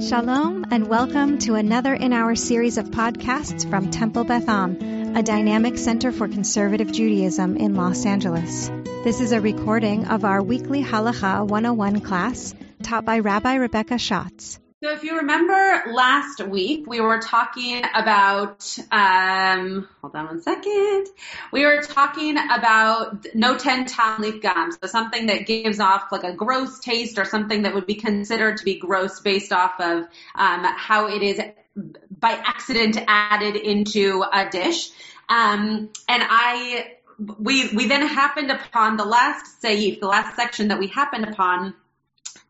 Shalom and welcome to another in our series of podcasts from Temple Beth Am, a dynamic center for conservative Judaism in Los Angeles. This is a recording of our weekly Halacha 101 class taught by Rabbi Rebecca Schatz. So if you remember last week, we were talking about, um, hold on one second. We were talking about noten tam lifgam, so something that gives off like a gross taste or something that would be considered to be gross based off of um, how it is by accident added into a dish. Um, and I, we, we then happened upon the last seif, the last section that we happened upon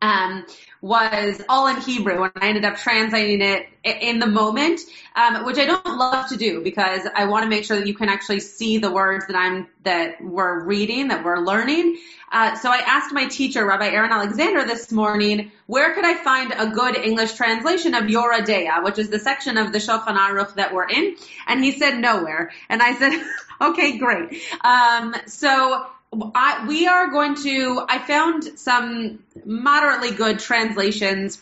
um, was all in Hebrew, and I ended up translating it in the moment, um, which I don't love to do because I want to make sure that you can actually see the words that I'm that we're reading, that we're learning. Uh, so I asked my teacher, Rabbi Aaron Alexander, this morning, where could I find a good English translation of Yoreh De'ah, which is the section of the Shulchan Aruch that we're in, and he said nowhere, and I said, okay, great. Um, so I, we are going to, I found some moderately good translations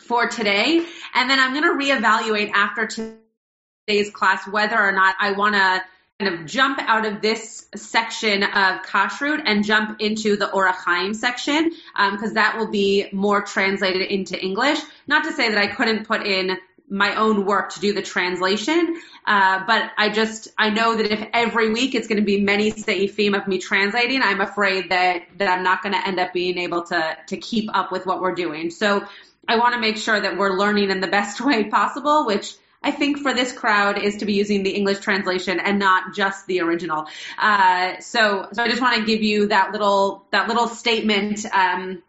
for today, and then I'm going to reevaluate after today's class whether or not I want to kind of jump out of this section of kashrut and jump into the Orach Chaim section because um, that will be more translated into English. Not to say that I couldn't put in my own work to do the translation. Uh, but I just, I know that if every week it's going to be many seifim of me translating, I'm afraid that, that I'm not going to end up being able to, to keep up with what we're doing. So I want to make sure that we're learning in the best way possible, which I think for this crowd is to be using the English translation and not just the original. Uh, so, so I just want to give you that little, that little statement, um,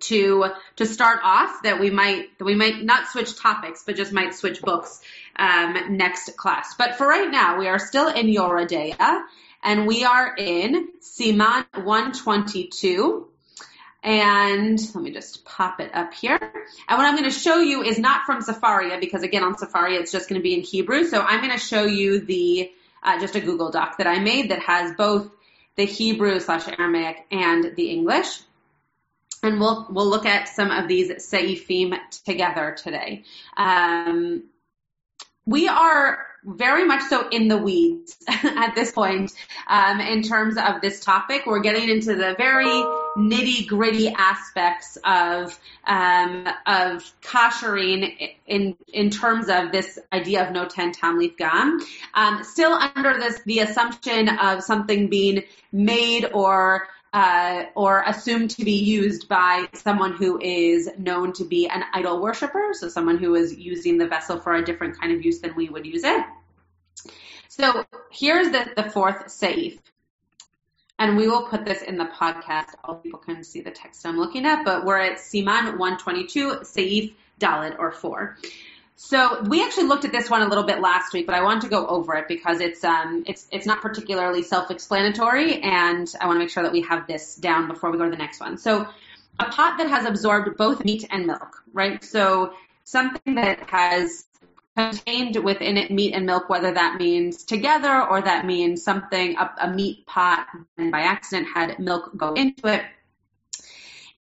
to to start off that we might that we might not switch topics but just might switch books um, next class. But for right now, we are still in Yoreh De'ah and we are in Siman 122. And let me just pop it up here. And what I'm going to show you is not from Sefaria because again on Sefaria it's just going to be in Hebrew. So I'm going to show you the uh, just a Google Doc that I made that has both the Hebrew slash Aramaic and the English and we'll we'll look at some of these seifim together today. Um, we are very much so in the weeds at this point um, in terms of this topic. We're getting into the very nitty gritty aspects of um, of koshering in in terms of this idea of noten tam lifgam. Um, still under this the assumption of something being made or uh, or assumed to be used by someone who is known to be an idol worshiper, so someone who is using the vessel for a different kind of use than we would use it. So here's the, the fourth seif. And we will put this in the podcast. All people can see the text I'm looking at, but we're at Siman 122, Seif Dalet or 4. So we actually looked at this one a little bit last week, but I want to go over it because it's um it's it's not particularly self-explanatory, and I want to make sure that we have this down before we go to the next one. So a pot that has absorbed both meat and milk, right? So something that has contained within it meat and milk, whether that means together or that means something a, a meat pot and by accident had milk go into it.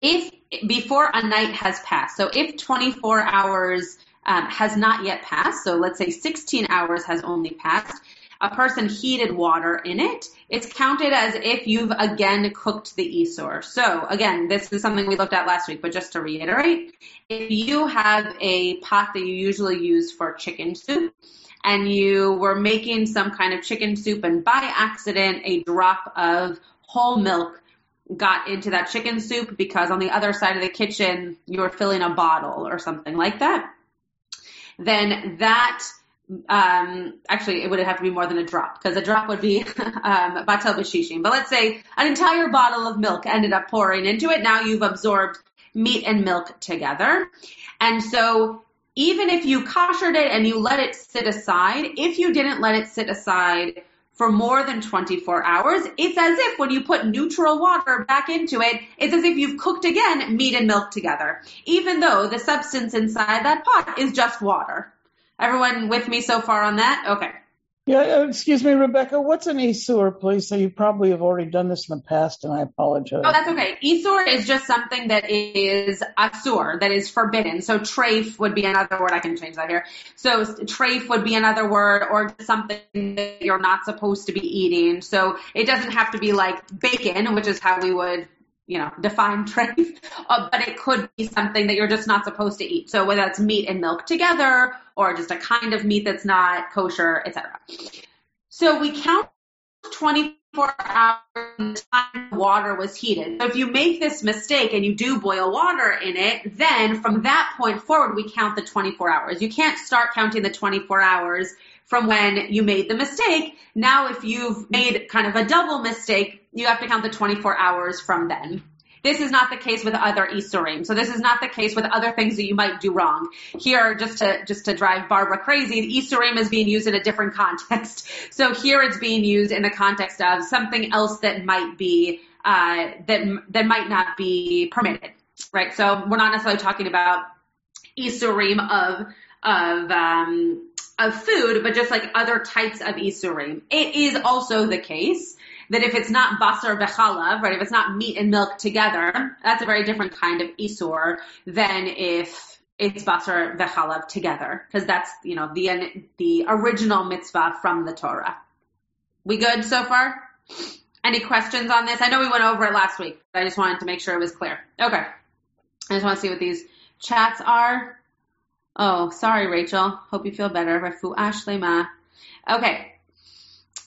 If before a night has passed, so if 24 hours um, has not yet passed, so let's say 16 hours has only passed, a person heated water in it, it's counted as if you've again cooked the Isur. So again, this is something we looked at last week, but just to reiterate, if you have a pot that you usually use for chicken soup, and you were making some kind of chicken soup and by accident a drop of whole milk got into that chicken soup because on the other side of the kitchen you were filling a bottle or something like that then that um, actually it would have to be more than a drop because a drop would be um, batel b'shishim. But let's say an entire bottle of milk ended up pouring into it. Now you've absorbed meat and milk together, and so even if you koshered it and you let it sit aside, if you didn't let it sit aside for more than 24 hours, it's as if when you put neutral water back into it, it's as if you've cooked again meat and milk together, even though the substance inside that pot is just water. Everyone with me so far on that? Okay. Yeah, uh, excuse me, Rebecca. What's an isur, please? So you probably have already done this in the past, and I apologize. Oh, that's okay. Isur is just something that is asur, that is forbidden. So treif would be another word. I can change that here. So treif would be another word, or something that you're not supposed to be eating. So it doesn't have to be like bacon, which is how we would you know, define treif, uh, but it could be something that you're just not supposed to eat. So whether that's meat and milk together or just a kind of meat that's not kosher, etc. So we count 24 hours the time water was heated. So if you make this mistake and you do boil water in it, then from that point forward, we count the 24 hours. You can't start counting the 24 hours from when you made the mistake. Now, if you've made kind of a double mistake, you have to count the 24 hours from then. This is not the case with other Isurim. So this is not the case with other things that you might do wrong. Here, just to, just to drive Barbara crazy, the is being used in a different context. So here it's being used in the context of something else that might be, uh, that, that might not be permitted. Right? So we're not necessarily talking about Isurim of, of, um, of food, but just like other types of isurim. It is also the case that if it's not basar v'chalav, right, if it's not meat and milk together, that's a very different kind of isur than if it's basar v'chalav together, because that's, you know, the, the original mitzvah from the Torah. We good so far? Any questions on this? I know we went over it last week, but I just wanted to make sure it was clear. Okay. I just want to see what these chats are. Oh, sorry, Rachel. Hope you feel better. Refuah Shlemah. Okay.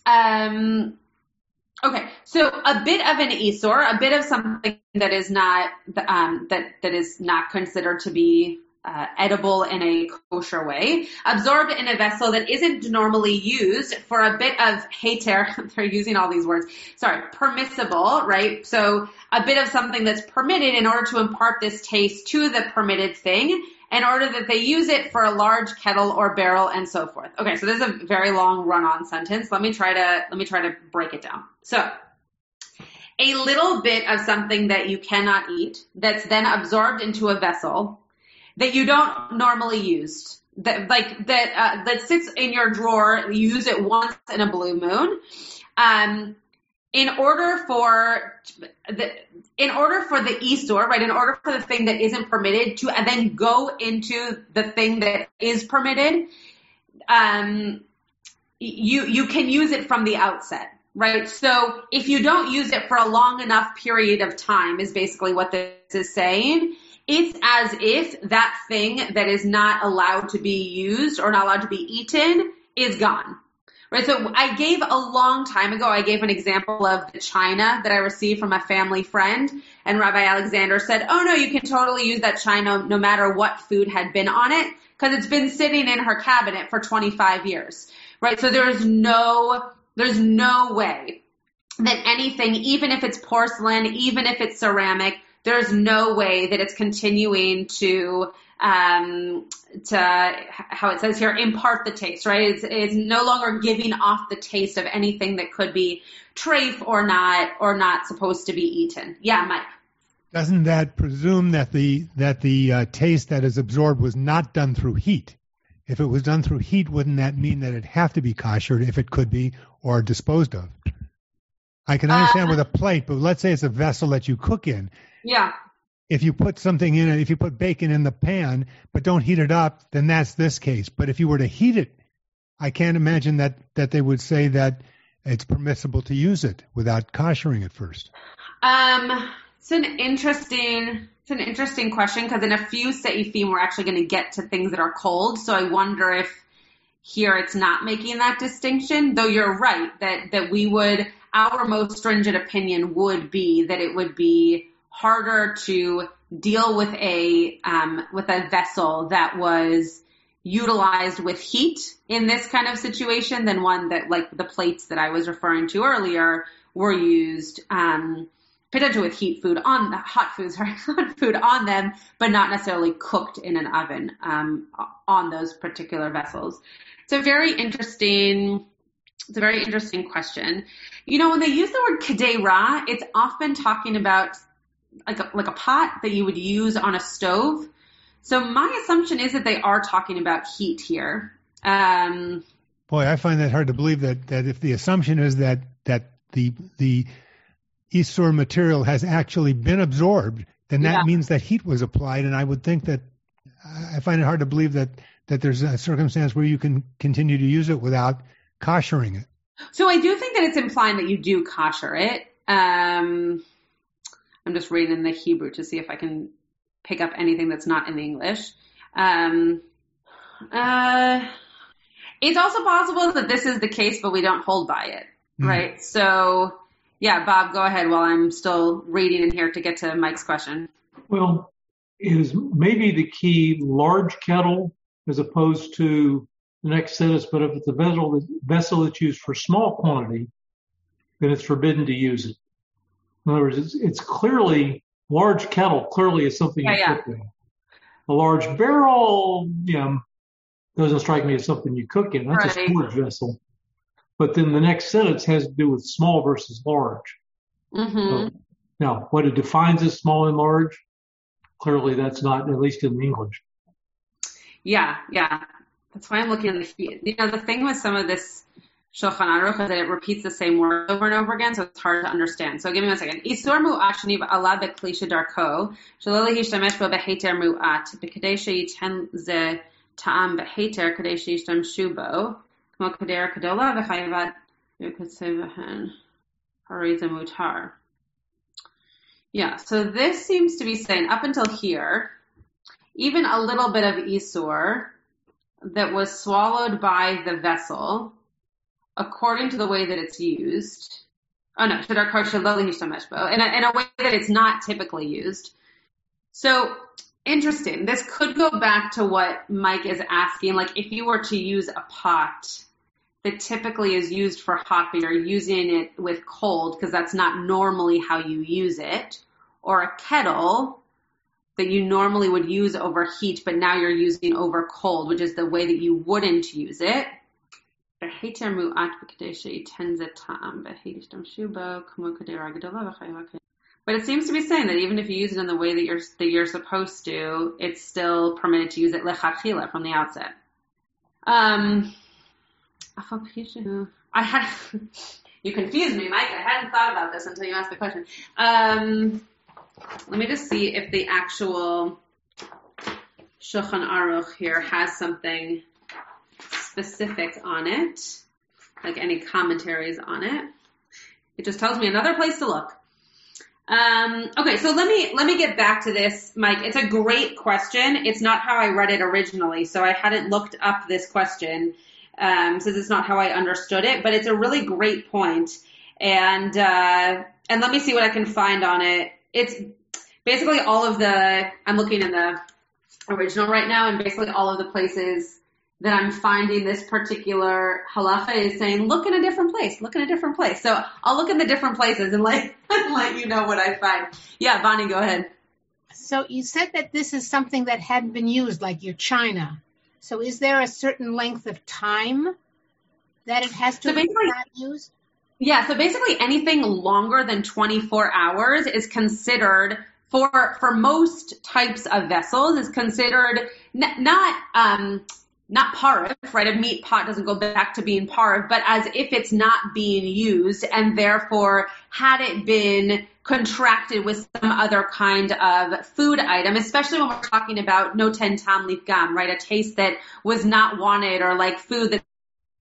Um, okay. So a bit of an isur, a bit of something that is not, um, that, that is not considered to be uh, edible in a kosher way, absorbed in a vessel that isn't normally used for a bit of heter. They're using all these words. Sorry, permissible, right? So a bit of something that's permitted in order to impart this taste to the permitted thing in order that they use it for a large kettle or barrel and so forth. Okay, so this is a very long run-on sentence. Let me try to let me try to break it down. So, a little bit of something that you cannot eat that's then absorbed into a vessel that you don't normally use. That like that uh, that sits in your drawer. You use it once in a blue moon. Um, in order for the, in order for the isur, right, in order for the thing that isn't permitted to and then go into the thing that is permitted, um, you, you can use it from the outset, right? So if you don't use it for a long enough period of time is basically what this is saying. It's as if that thing that is not allowed to be used or not allowed to be eaten is gone Right. So I gave a long time ago, I gave an example of the china that I received from a family friend and Rabbi Alexander said, oh no, you can totally use that china no matter what food had been on it because it's been sitting in her cabinet for 25 years. Right. So there's no, there's no way that anything, even if it's porcelain, even if it's ceramic, there's no way that it's continuing to um, to how it says here, impart the taste, right? It's, it's no longer giving off the taste of anything that could be treif or not, or not supposed to be eaten. Yeah, Mike. Doesn't that presume that the that the uh, taste that is absorbed was not done through heat? If it was done through heat, wouldn't that mean that it'd have to be kosher if it could be or disposed of? I can understand uh, with a plate, but let's say it's a vessel that you cook in. Yeah if you put something in it, if you put bacon in the pan, but don't heat it up, then that's this case. But if you were to heat it, I can't imagine that, that they would say that it's permissible to use it without koshering it first. Um, it's an interesting, it's an interesting question because in a few seifim we're actually going to get to things that are cold. So I wonder if here it's not making that distinction, though you're right that, that we would, our most stringent opinion would be that it would be harder to deal with a um, with a vessel that was utilized with heat in this kind of situation than one that like the plates that I was referring to earlier were used um, potentially with heat food on hot food sorry hot food on them but not necessarily cooked in an oven um, on those particular vessels it's a very interesting it's a very interesting question. You know, when they use the word kadera, it's often talking about like a, like a pot that you would use on a stove. So my assumption is that they are talking about heat here. Um, Boy, I find that hard to believe that, that if the assumption is that that the the Isur material has actually been absorbed, then that Yeah. means that heat was applied, and I would think that I find it hard to believe that that there's a circumstance where you can continue to use it without koshering it. So I do think that it's implying that you do kosher it. Um, I'm just reading in the Hebrew to see if I can pick up anything that's not in the English. Um, uh, it's also possible that this is the case, but we don't hold by it, Mhm. right? So, yeah, Bob, go ahead while I'm still reading in here to get to Mike's question. Well, is maybe the key large kettle as opposed to the next sentence, but if it's a vessel, vessel that's used for small quantity, then it's forbidden to use it. In other words, it's, it's clearly large kettle clearly is something you Yeah, yeah. cook in. A large barrel, you know, doesn't strike me as something you cook in. That's Right. a storage vessel. But then the next sentence has to do with small versus large. hmm Now, what it defines as small and large, clearly that's not, at least in English. Yeah, yeah. That's why I'm looking at the, you know, the thing with some of this Shulchan Aruch is that it repeats the same word over and over again, so it's hard to understand. So give me one second. Isur beklisha darko, shalala mu'at, yiten ze ta'am yishtam shubo, kmo hariza mutar. Yeah, so this seems to be saying up until here, even a little bit of Isur that was swallowed by the vessel according to the way that it's used. Oh no, shadar lehishtamesh bo, in a, in a way that it's not typically used. So interesting. This could go back to what Mike is asking. Like if you were to use a pot that typically is used for hot, you're using it with cold because that's not normally how you use it, or a kettle that you normally would use over heat, but now you're using over cold, which is the way that you wouldn't use it. But it seems to be saying that even if you use it in the way that you're that you're supposed to, it's still permitted to use it lechatchila from the outset. Um, I had you confused me, Mike. I hadn't thought about this until you asked the question. Um, let me just see if the actual Shulchan Aruch here has something specific on it, like any commentaries on it. It just tells me another place to look. Um, okay, so let me let me get back to this, Mike. It's a great question. It's not how I read it originally, so I hadn't looked up this question um, since it's not how I understood it. But it's a really great point, and uh, and let me see what I can find on it. It's basically all of the. I'm looking in the original right now, and basically all of the places that I'm finding this particular halacha is saying, look in a different place, look in a different place. So I'll look in the different places and let, let you know what I find. Yeah, Bonnie, go ahead. So you said that this is something that hadn't been used, like your china. So is there a certain length of time that it has to So be not used? Yeah, so basically anything longer than 24 hours is considered for for most types of vessels is considered n- not um not parv, right? A meat pot doesn't go back to being parv, but as if it's not being used and therefore had it been contracted with some other kind of food item, especially when we're talking about noten tam lifgam, right? A taste that was not wanted or like food that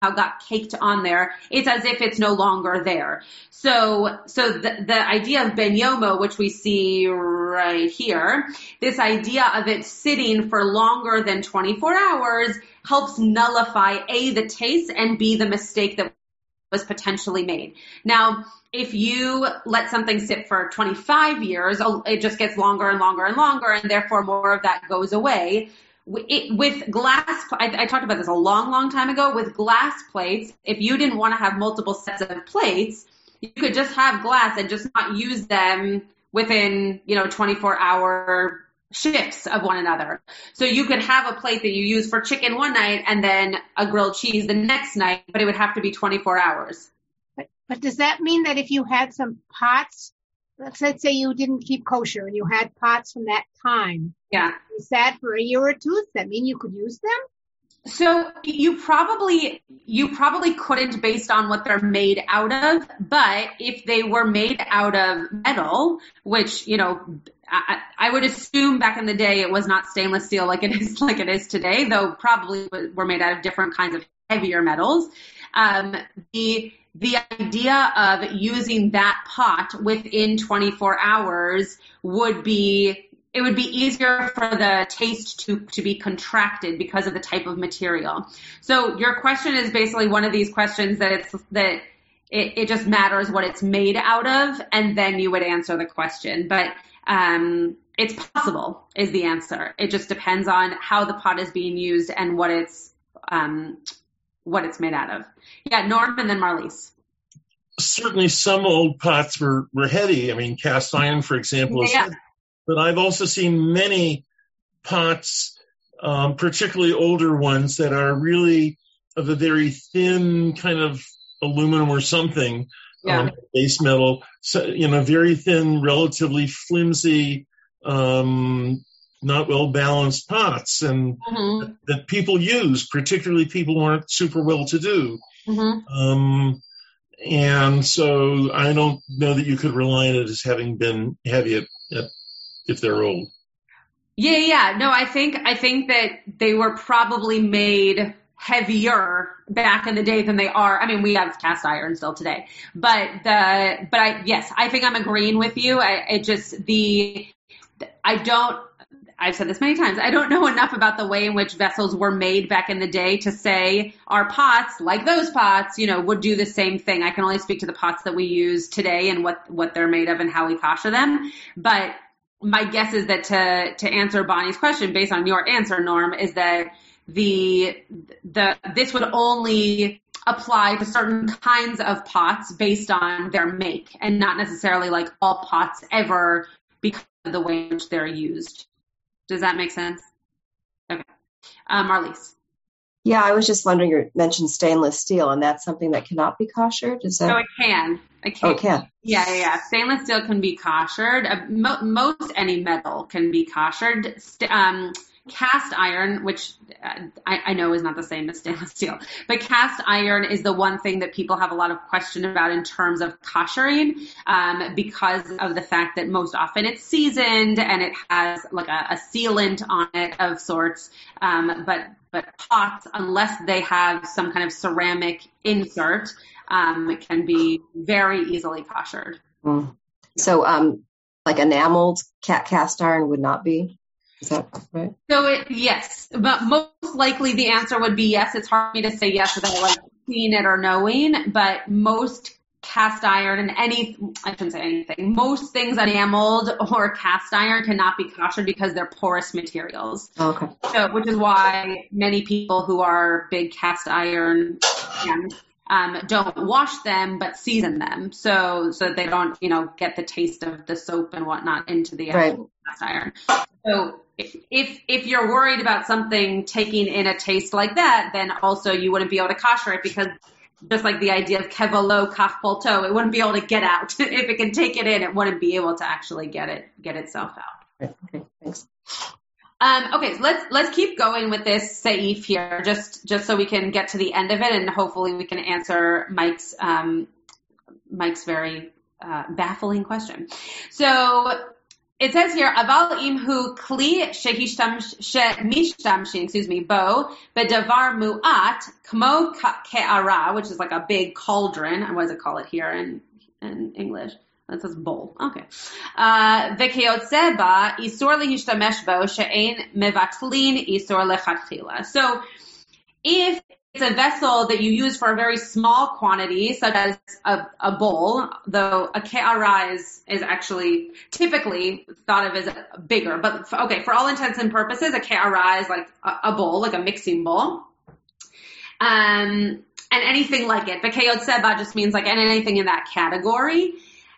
got caked on there, it's as if it's no longer there. So, so the, the idea of ben yomo, which we see right here, this idea of it sitting for longer than 24 hours helps nullify A, the taste and B, the mistake that was potentially made. Now, if you let something sit for 25 years, it just gets longer and longer and longer and therefore more of that goes away it, with glass, I, I talked about this a long, long time ago. With glass plates, if you didn't want to have multiple sets of plates, you could just have glass and just not use them within, you know, 24 hour shifts of one another. So you could have a plate that you use for chicken one night and then a grilled cheese the next night, but it would have to be 24 hours. But, but does that mean that if you had some pots, let's, let's say you didn't keep kosher and you had pots from that time, Yeah. you sat for a year or two, does that mean you could use them? So you probably you probably couldn't based on what they're made out of, but if they were made out of metal, which you know I, I would assume back in the day it was not stainless steel like it is like it is today, though probably were made out of different kinds of heavier metals. Um, the the idea of using that pot within 24 hours would be it would be easier for the taste to, to be contracted because of the type of material. So your question is basically one of these questions that it's that it, it just matters what it's made out of, and then you would answer the question. But um, it's possible is the answer. It just depends on how the pot is being used and what it's um, what it's made out of. Yeah, Norm and then Marlies. Certainly, some old pots were, were heavy. I mean, cast iron, for example, yeah, but I've also seen many pots, um, particularly older ones, that are really of a very thin kind of aluminum or something, yeah. um, base metal, so, you know, very thin, relatively flimsy, um, not well balanced pots, and mm-hmm. that people use, particularly people who aren't super well to do. Mm-hmm. Um, and so I don't know that you could rely on it as having been heavy at, at if they're old. Yeah, yeah. No, I think I think that they were probably made heavier back in the day than they are. I mean, we have cast iron still today, but the but I yes, I think I'm agreeing with you. I it just the I don't. I've said this many times. I don't know enough about the way in which vessels were made back in the day to say our pots, like those pots, you know, would do the same thing. I can only speak to the pots that we use today and what what they're made of and how we kasher them. But my guess is that to to answer Bonnie's question based on your answer, Norm, is that the the this would only apply to certain kinds of pots based on their make and not necessarily like all pots ever because of the way in which they're used. Does that make sense? Okay. Um, Marlies. Yeah, I was just wondering, you mentioned stainless steel, and that's something that cannot be koshered? Is that? Oh, it can. It can. Oh, it can. Yeah, yeah, yeah. Stainless steel can be koshered. Uh, mo- most any metal can be koshered. St- um, cast iron, which uh, I, I, know is not the same as stainless steel, but cast iron is the one thing that people have a lot of question about in terms of koshering, um, because of the fact that most often it's seasoned and it has like a, a sealant on it of sorts. Um, but but pots, unless they have some kind of ceramic insert, um, can be very easily koshered. Mm. So, um, like enameled cast iron would not be. Is that right? So it, yes, but most likely the answer would be yes. It's hard for me to say yes without like seeing it or knowing, but most cast iron and any, I shouldn't say anything, most things enameled or cast iron cannot be kosher because they're porous materials. Okay. So, which is why many people who are big cast iron fans um, don't wash them but season them so so that they don't you know get the taste of the soap and whatnot into the right. cast iron. So if if you're worried about something taking in a taste like that, then also you wouldn't be able to kosher it because just like the idea of kevalo kach polto, it wouldn't be able to get out. if it can take it in, it wouldn't be able to actually get it get itself out. Okay, thanks. Um, okay, so let's let's keep going with this saif here, just just so we can get to the end of it, and hopefully we can answer Mike's um, Mike's very uh, baffling question. So it says here, aval imhu kli shemishtamshin, excuse me, bo bedavar muat kmo ke'ara, which is like a big cauldron. What does it call it here in in English? That says bowl. Okay. Uh, isor she'ein mevatlin isor lechatchila. So if it's a vessel that you use for a very small quantity, such as a, a bowl, though a ke'ara is, is actually typically thought of as bigger. But for, okay, for all intents and purposes, a ke'ara is like a, a bowl, like a mixing bowl. Um, and anything like it. But seba just means like and anything in that category.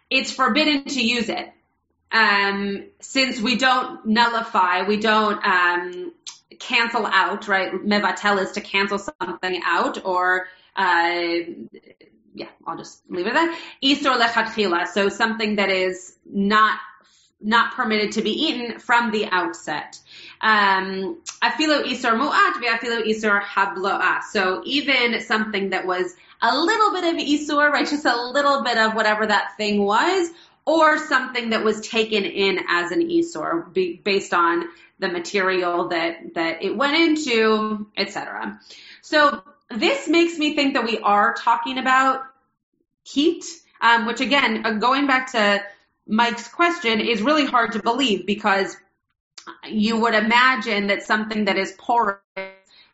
It's forbidden to use it. Um, since we don't nullify, we don't, um, cancel out, right? Mevatel is to cancel something out or, uh, yeah, I'll just leave it at that. Isor lechatchila, so something that is not not permitted to be eaten from the outset. Um, afilu isur mu'at ve'afilu isur hablo'ah. So even something that was a little bit of isur, right, just a little bit of whatever that thing was, or something that was taken in as an isur based on the material that that it went into, etc. So this makes me think that we are talking about heat, um, which again, uh, going back to Mike's question, is really hard to believe because you would imagine that something that is porous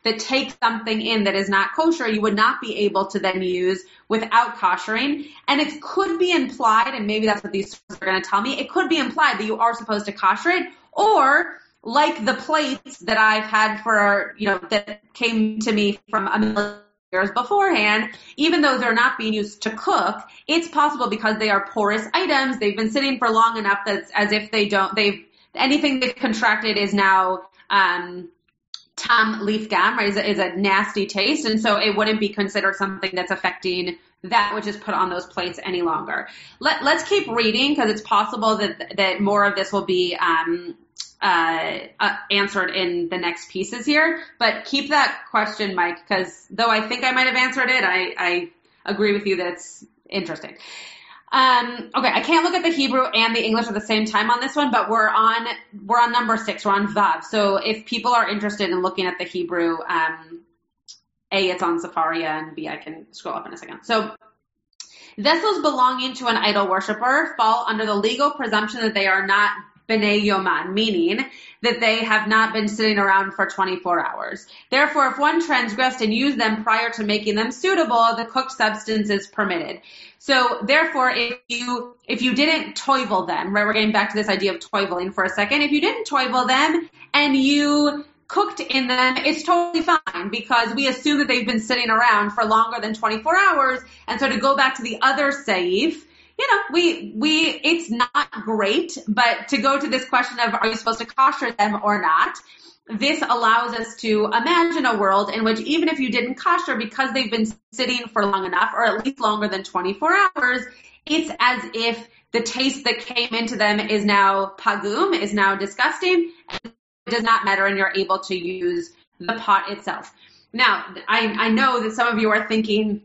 that takes something in that is not kosher, you would not be able to then use without koshering. And it could be implied, and maybe that's what these are going to tell me, it could be implied that you are supposed to kosher it, or like the plates that I've had for, you know, that came to me from a years beforehand, even though they're not being used to cook, it's possible because they are porous items. They've been sitting for long enough that as if they don't, they've, anything they've contracted is now, um, tam lifgam, right, is a, is a nasty taste. And so it wouldn't be considered something that's affecting that which is put on those plates any longer. Let, let's keep reading because it's possible that, that more of this will be, um, uh, uh, answered in the next pieces here. But keep that question, Mike, because though I think I might have answered it, I, I agree with you that it's interesting. Um, okay, I can't look at the Hebrew and the English at the same time on this one, but we're on we're on number six. We're on Vav. So if people are interested in looking at the Hebrew, um, a it's on Sefaria, and B I can scroll up in a second. So vessels belonging to an idol worshiper fall under the legal presumption that they are not b'nei yoman, meaning that they have not been sitting around for 24 hours. Therefore, if one transgressed and used them prior to making them suitable, the cooked substance is permitted. So therefore, if you, if you didn't toivel them, right, we're getting back to this idea of toiveling for a second. If you didn't toivel them and you cooked in them, it's totally fine because we assume that they've been sitting around for longer than 24 hours. And so to go back to the other seif, you know, we, we, it's not great, but to go to this question of are you supposed to kosher them or not, this allows us to imagine a world in which even if you didn't kosher because they've been sitting for long enough or at least longer than 24 hours, it's as if the taste that came into them is now pagum, is now disgusting, it does not matter and you're able to use the pot itself. Now, I, I know that some of you are thinking,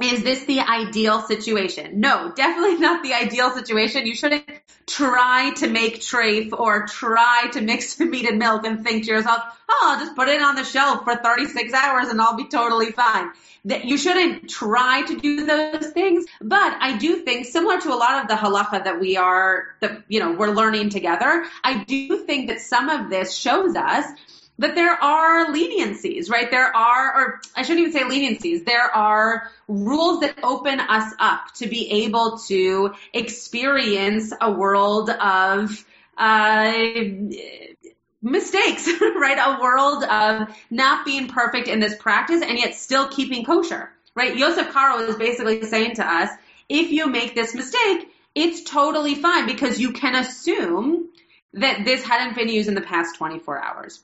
is this the ideal situation? No, definitely not the ideal situation. You shouldn't try to make treif or try to mix meat and milk and think to yourself, oh, I'll just put it on the shelf for 36 hours and I'll be totally fine. That you shouldn't try to do those things, but I do think similar to a lot of the halacha that we are, that, you know, we're learning together, I do think that some of this shows us that there are leniencies, right? There are, or I shouldn't even say leniencies, there are rules that open us up to be able to experience a world of, uh, mistakes, right? A world of not being perfect in this practice and yet still keeping kosher, right? Yosef Karo is basically saying to us, if you make this mistake, it's totally fine because you can assume that this hadn't been used in the past 24 hours.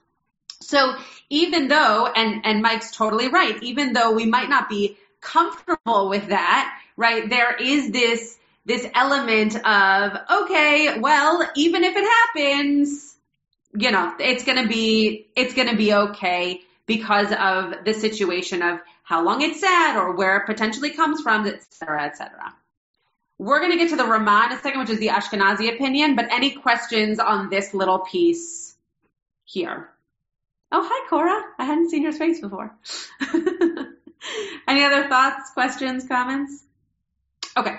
So even though, and, and Mike's totally right, even though we might not be comfortable with that, right, there is this, this element of, okay, well, even if it happens, you know, it's gonna be, it's gonna be okay because of the situation of how long it's sat or where it potentially comes from, et cetera, et cetera. We're going to get to the Ramah in a second, which is the Ashkenazi opinion, but any questions on this little piece here? Oh, hi, Cora. I hadn't seen your face before. Any other thoughts, questions, comments? Okay.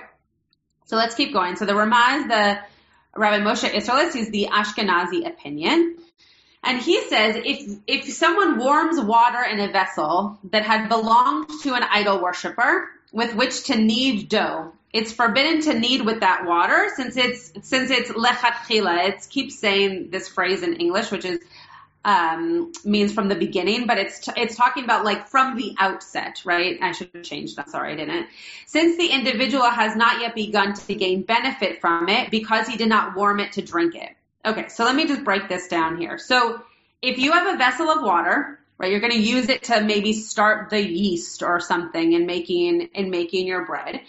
So let's keep going. So the Ramah is the Rabbi Moshe Isserles. He's the Ashkenazi opinion. And he says if, if someone warms water in a vessel that had belonged to an idol worshiper with which to knead dough, it's forbidden to knead with that water since it's, since it's lechatchila. It keeps saying this phrase in English, which is um, means from the beginning, but it's t- it's talking about like from the outset, right? I should have changed that. Sorry, I didn't. Since the individual has not yet begun to gain benefit from it because he did not warm it to drink it. Okay, so let me just break this down here. So if you have a vessel of water, right, you're going to use it to maybe start the yeast or something in making in making your bread.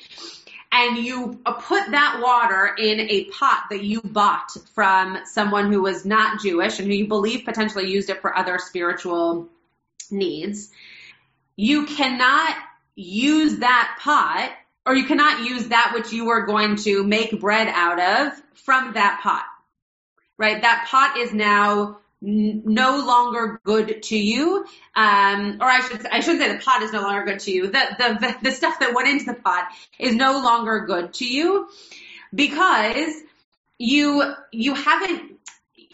And you uh, put that water in a pot that you bought from someone who was not Jewish and who you believe potentially used it for other spiritual needs, you cannot use that pot or you cannot use that which you are going to make bread out of from that pot. Right? That pot is now no longer good to you, um, or I should I should say the pot is no longer good to you. The, the the stuff that went into the pot is no longer good to you because you you haven't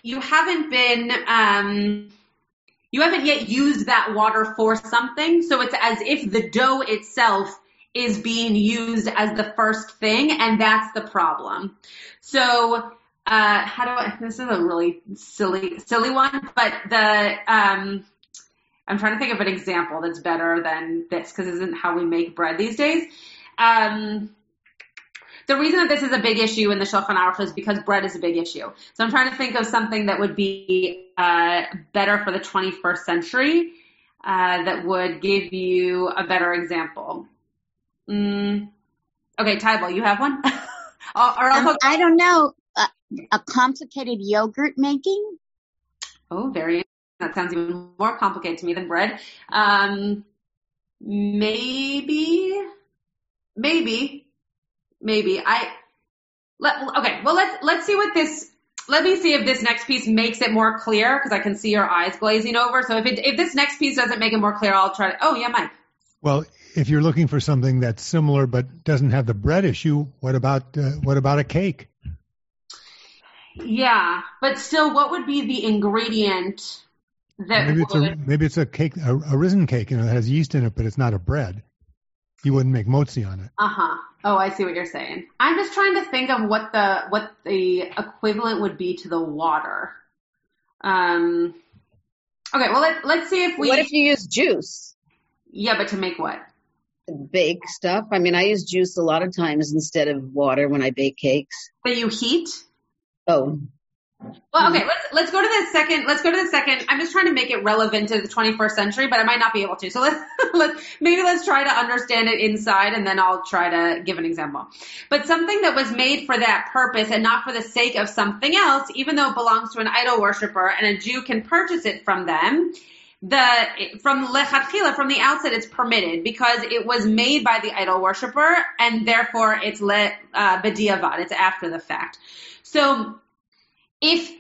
you haven't been um, you haven't yet used that water for something. So it's as if the dough itself is being used as the first thing, and that's the problem. So uh, how do I, this is a really silly, silly one, but the, um, I'm trying to think of an example that's better than this because isn't how we make bread these days. Um, the reason that this is a big issue in the Shulchan Aruch is because bread is a big issue. So I'm trying to think of something that would be uh, better for the 21st century uh, that would give you a better example. Mm. Okay, Tybal, you have one? or um, I don't know a complicated yogurt making? Oh, very. That sounds even more complicated to me than bread. Um, maybe, maybe, maybe. I let, okay. Well, let's let's see what this. Let me see if this next piece makes it more clear because I can see your eyes glazing over. So if it if this next piece doesn't make it more clear, I'll try to. Oh yeah, Mike. Well, if you're looking for something that's similar but doesn't have the bread issue, what about uh, what about a cake? Yeah, but still, what would be the ingredient that maybe it's would... a maybe it's a cake, a, a, risen cake, you know, that has yeast in it, but it's not a bread. You wouldn't make motzi on it. Uh huh. Oh, I see what you're saying. I'm just trying to think of what the what the equivalent would be to the water. Um. Okay, well let let's see if we. What if you use juice? Yeah, but to make what? Bake stuff. I mean, I use juice a lot of times instead of water when I bake cakes. But you heat. Oh. Well, mm-hmm. okay, let's let's go to the second. Let's go to the second. I'm just trying to make it relevant to the 21st century, but I might not be able to. So let's let maybe let's try to understand it inside, and then I'll try to give an example. But something that was made for that purpose and not for the sake of something else, even though it belongs to an idol worshiper and a Jew can purchase it from them, the from lechatchila from the outset it's permitted because it was made by the idol worshiper and therefore it's let uh, bediavad. It's after the fact. So if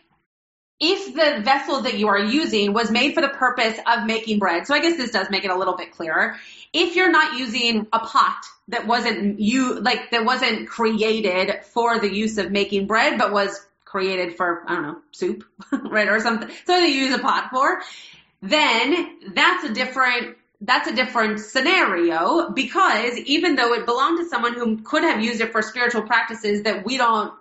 if the vessel that you are using was made for the purpose of making bread, so I guess this does make it a little bit clearer. If you're not using a pot that wasn't you like that wasn't created for the use of making bread, but was created for I don't know soup, right, or something, so you use a pot for, then that's a different that's a different scenario because even though it belonged to someone who could have used it for spiritual practices that we don't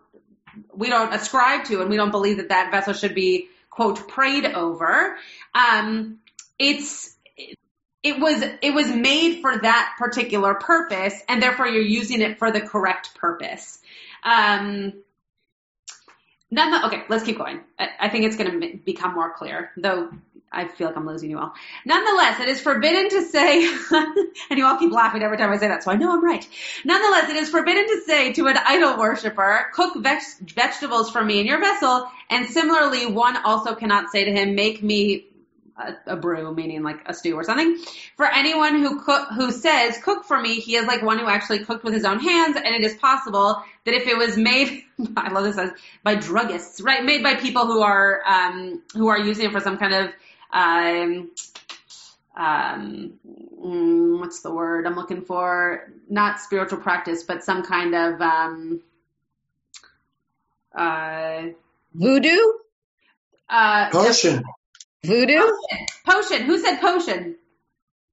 we don't ascribe to and we don't believe that that vessel should be quote prayed over um, it's it was it was made for that particular purpose and therefore you're using it for the correct purpose. Um, none okay let's keep going. I, I think it's going to become more clear though I feel like I'm losing you all. Nonetheless, it is forbidden to say, and you all keep laughing every time I say that, so I know I'm right. Nonetheless, it is forbidden to say to an idol worshiper, cook vegetables for me in your vessel, and similarly, one also cannot say to him, make me a, a, brew, meaning like a stew or something. For anyone who cook, who says cook for me, he is like one who actually cooked with his own hands, and it is possible that if it was made, I love this by druggists, right? Made by people who are um, who are using it for some kind of um, um, mm, what's the word I'm looking for? Not spiritual practice, but some kind of um, uh, voodoo. Uh, potion. Voodoo. Potion. potion. Who said potion?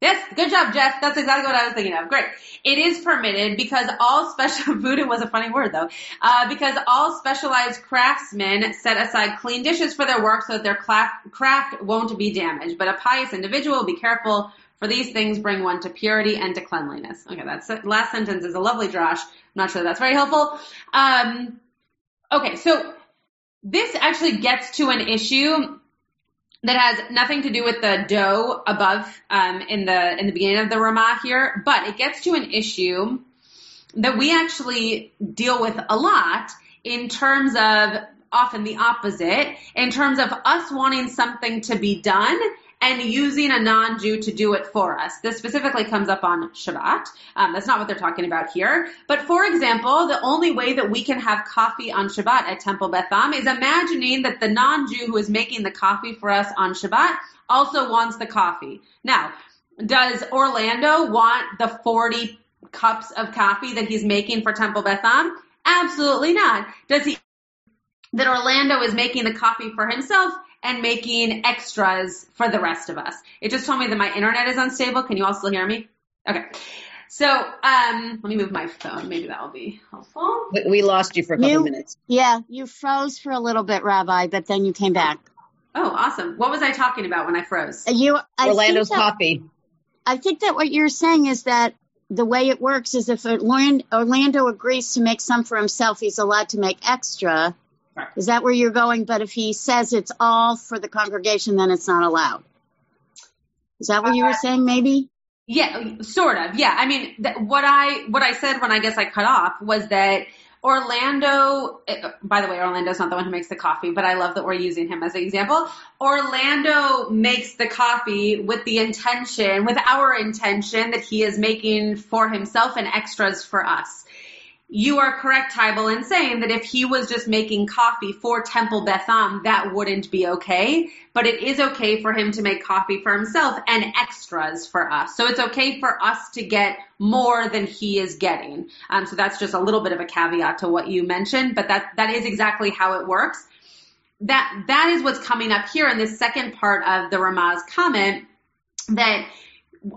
Yes, good job, Jeff. That's exactly what I was thinking of. Great. It is permitted because all special voodoo was a funny word though. Uh, because all specialized craftsmen set aside clean dishes for their work so that their craft won't be damaged. But a pious individual be careful for these things bring one to purity and to cleanliness. Okay, that's last sentence is a lovely drosh. I'm not sure that's very helpful. Um, okay, so this actually gets to an issue that has nothing to do with the dough above um, in the in the beginning of the Ramah here, but it gets to an issue that we actually deal with a lot in terms of often the opposite, in terms of us wanting something to be done and using a non-Jew to do it for us. This specifically comes up on Shabbat. Um, that's not what they're talking about here. But for example, the only way that we can have coffee on Shabbat at Temple Beth Am is imagining that the non-Jew who is making the coffee for us on Shabbat also wants the coffee. Now, does Orlando want the 40 cups of coffee that he's making for Temple Beth Am? Absolutely not. Does he that Orlando is making the coffee for himself and making extras for the rest of us. It just told me that my internet is unstable. Can you all still hear me? Okay. So, um, let me move my phone. Maybe that will be helpful. We- We lost you for a couple You- minutes. Yeah, you froze for a little bit, Rabbi, but then you came back. Oh, awesome. What was I talking about when I froze? You, I Orlando's think that, coffee. I think that what you're saying is that the way it works is if Orlando, Orlando agrees to make some for himself, he's allowed to make extra. Right. Is that where you're going? But if he says it's all for the congregation, then it's not allowed. Is that what you were saying? Maybe. Yeah, sort of. Yeah. I mean, th- what I what I said when I guess I cut off was that Orlando. eh, By the way, Orlando's not the one who makes the coffee, but I love that we're using him as an example. Orlando makes the coffee with the intention, with our intention, that he is making for himself and extras for us. You are correct, Tybal, in saying that if he was just making coffee for Temple Beth Am, that wouldn't be okay. But it is okay for him to make coffee for himself and extras for us. So it's okay for us to get more than he is getting. Um, so that's just a little bit of a caveat to what you mentioned, but that that is exactly how it works. That that is what's coming up here in this second part of the Ramaz comment that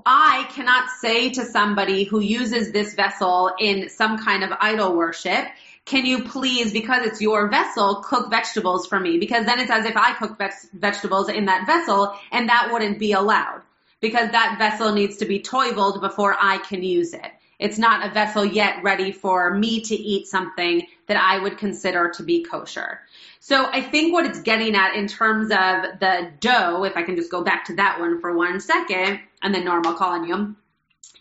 I cannot say to somebody who uses this vessel in some kind of idol worship, can you please, because it's your vessel, cook vegetables for me? Because then it's as if I cook ve- vegetables in that vessel and that wouldn't be allowed because that vessel needs to be toiveled before I can use it. It's not a vessel yet ready for me to eat something that I would consider to be kosher. So I think what it's getting at in terms of the dough, if I can just go back to that one for one second, and then normal you,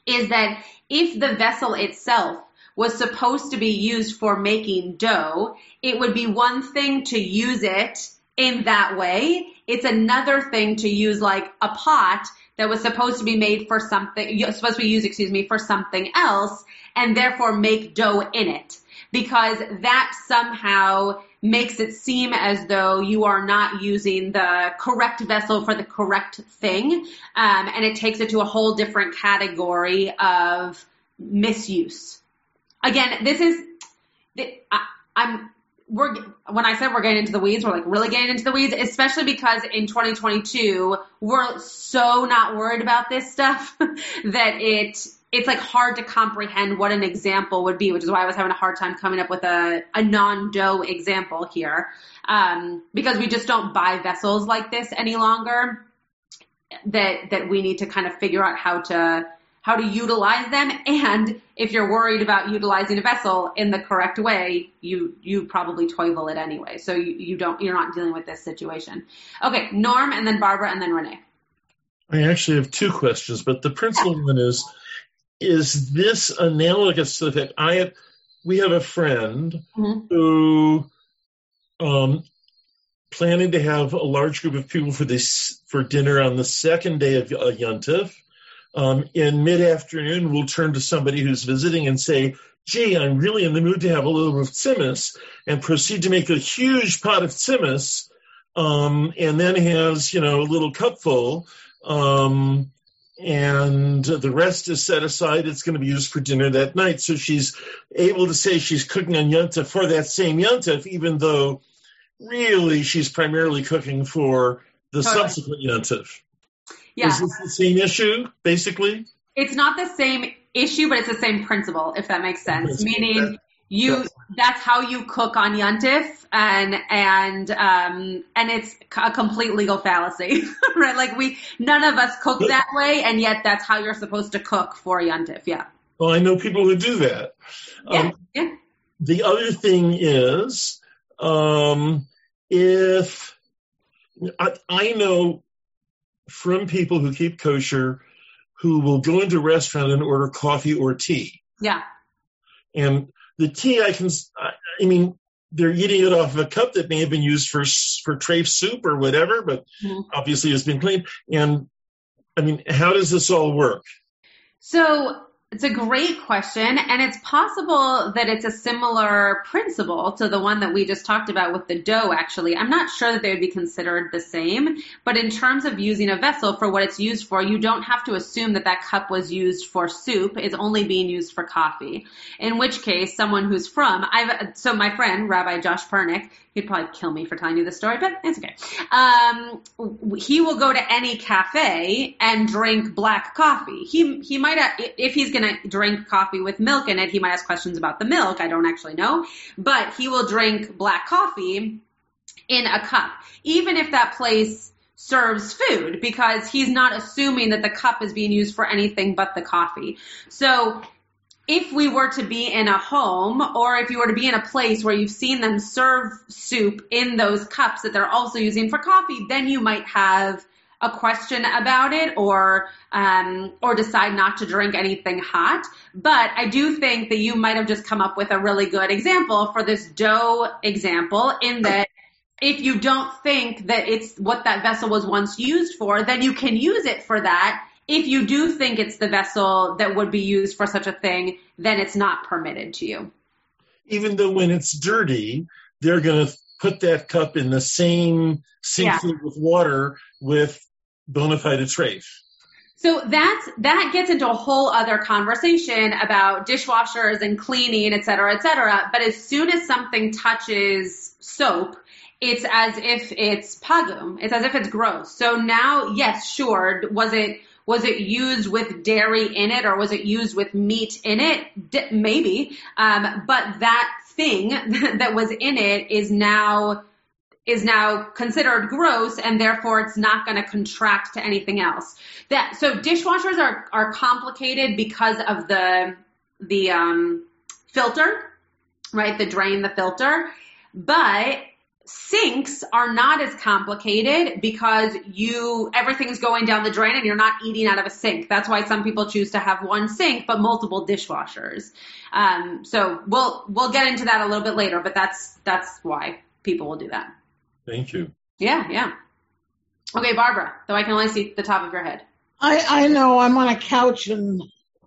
is that if the vessel itself was supposed to be used for making dough, it would be one thing to use it in that way. It's another thing to use like a pot that was supposed to be made for something, supposed to be used, excuse me, for something else, and therefore make dough in it. Because that somehow makes it seem as though you are not using the correct vessel for the correct thing, um, and it takes it to a whole different category of misuse. Again, this is, I, I'm, we're, when I said we're getting into the weeds, we're like really getting into the weeds, especially because in 2022, we're so not worried about this stuff that it, it's like hard to comprehend what an example would be, which is why I was having a hard time coming up with a, a non-dough example here. Um, because we just don't buy vessels like this any longer that, that we need to kind of figure out how to, how to utilize them. And if you're worried about utilizing a vessel in the correct way, you, you probably toivel it anyway. So you, you don't, you're not dealing with this situation. Okay. Norm and then Barbara and then Renee. I actually have two questions, but the principal one is, is this analogous to the fact I have, we have a friend Mhm. who, um, planning to have a large group of people for this, for dinner on the second day of uh, Yontif. Um, in mid-afternoon, we'll turn to somebody who's visiting and say, gee, I'm really in the mood to have a little of tzimmus, and proceed to make a huge pot of tzimmus, um, and then has, you know, a little cupful, um, and the rest is set aside. It's going to be used for dinner that night. So she's able to say she's cooking on Yontif for that same Yontif, even though really she's primarily cooking for the Totally. subsequent Yontif. Yeah. Is this the same issue, basically? it's not the same issue, but it's the same principle, if that makes sense. Meaning you that's how you cook on Yuntif and and um and it's a complete legal fallacy. right? Like we none of us cook But- that way and yet that's how you're supposed to cook for Yuntif. Yeah. Well, I know people who do that. Yeah. Um, yeah. the other thing is, um, if I, I know from people who keep kosher who will go into a restaurant and order coffee or tea. Yeah. And the tea, I can, I mean, they're eating it off of a cup that may have been used for for trafe soup or whatever, but mm-hmm. obviously has been cleaned. And I mean, how does this all work? So it's a great question, and it's possible that it's a similar principle to the one that we just talked about with the dough, actually. I'm not sure that they would be considered the same, but in terms of using a vessel for what it's used for, you don't have to assume that that cup was used for soup. It's only being used for coffee. In which case, someone who's from, I've, so my friend, Rabbi Josh Pernick, he'd probably kill me for telling you this story, but it's okay. Um, he will go to any cafe and drink black coffee. He, he might, if he's to drink coffee with milk in it. He might ask questions about the milk. I don't actually know, but he will drink black coffee in a cup, even if that place serves food because he's not assuming that the cup is being used for anything but the coffee. So if we were to be in a home or if you were to be in a place where you've seen them serve soup in those cups that they're also using for coffee, then you might have a question about it or um, or decide not to drink anything hot. But I do think that you might have just come up with a really good example for this dough example in that if you don't think that it's what that vessel was once used for, then you can use it for that. If you do think it's the vessel that would be used for such a thing, then it's not permitted to you. Even though when it's dirty, they're going to put that cup in the same sink yeah. with water with bona fide trafe. So that's that gets into a whole other conversation about dishwashers and cleaning, et cetera, et cetera. But as soon as something touches soap, it's as if it's pagum. It's as if it's gross. So now, yes, sure. Was it was it used with dairy in it or was it used with meat in it? Maybe. Um, but that thing that was in it is now is now considered gross and therefore it's not going to contract to anything else. That so dishwashers are are complicated because of the the um, filter, right? The drain, the filter, but sinks are not as complicated because you everything's going down the drain and you're not eating out of a sink. That's why some people choose to have one sink but multiple dishwashers. Um, so we'll we'll get into that a little bit later, but that's that's why people will do that. Thank you. Yeah, yeah. Okay, Barbara, though I can only see the top of your head. I, I know I'm on a couch and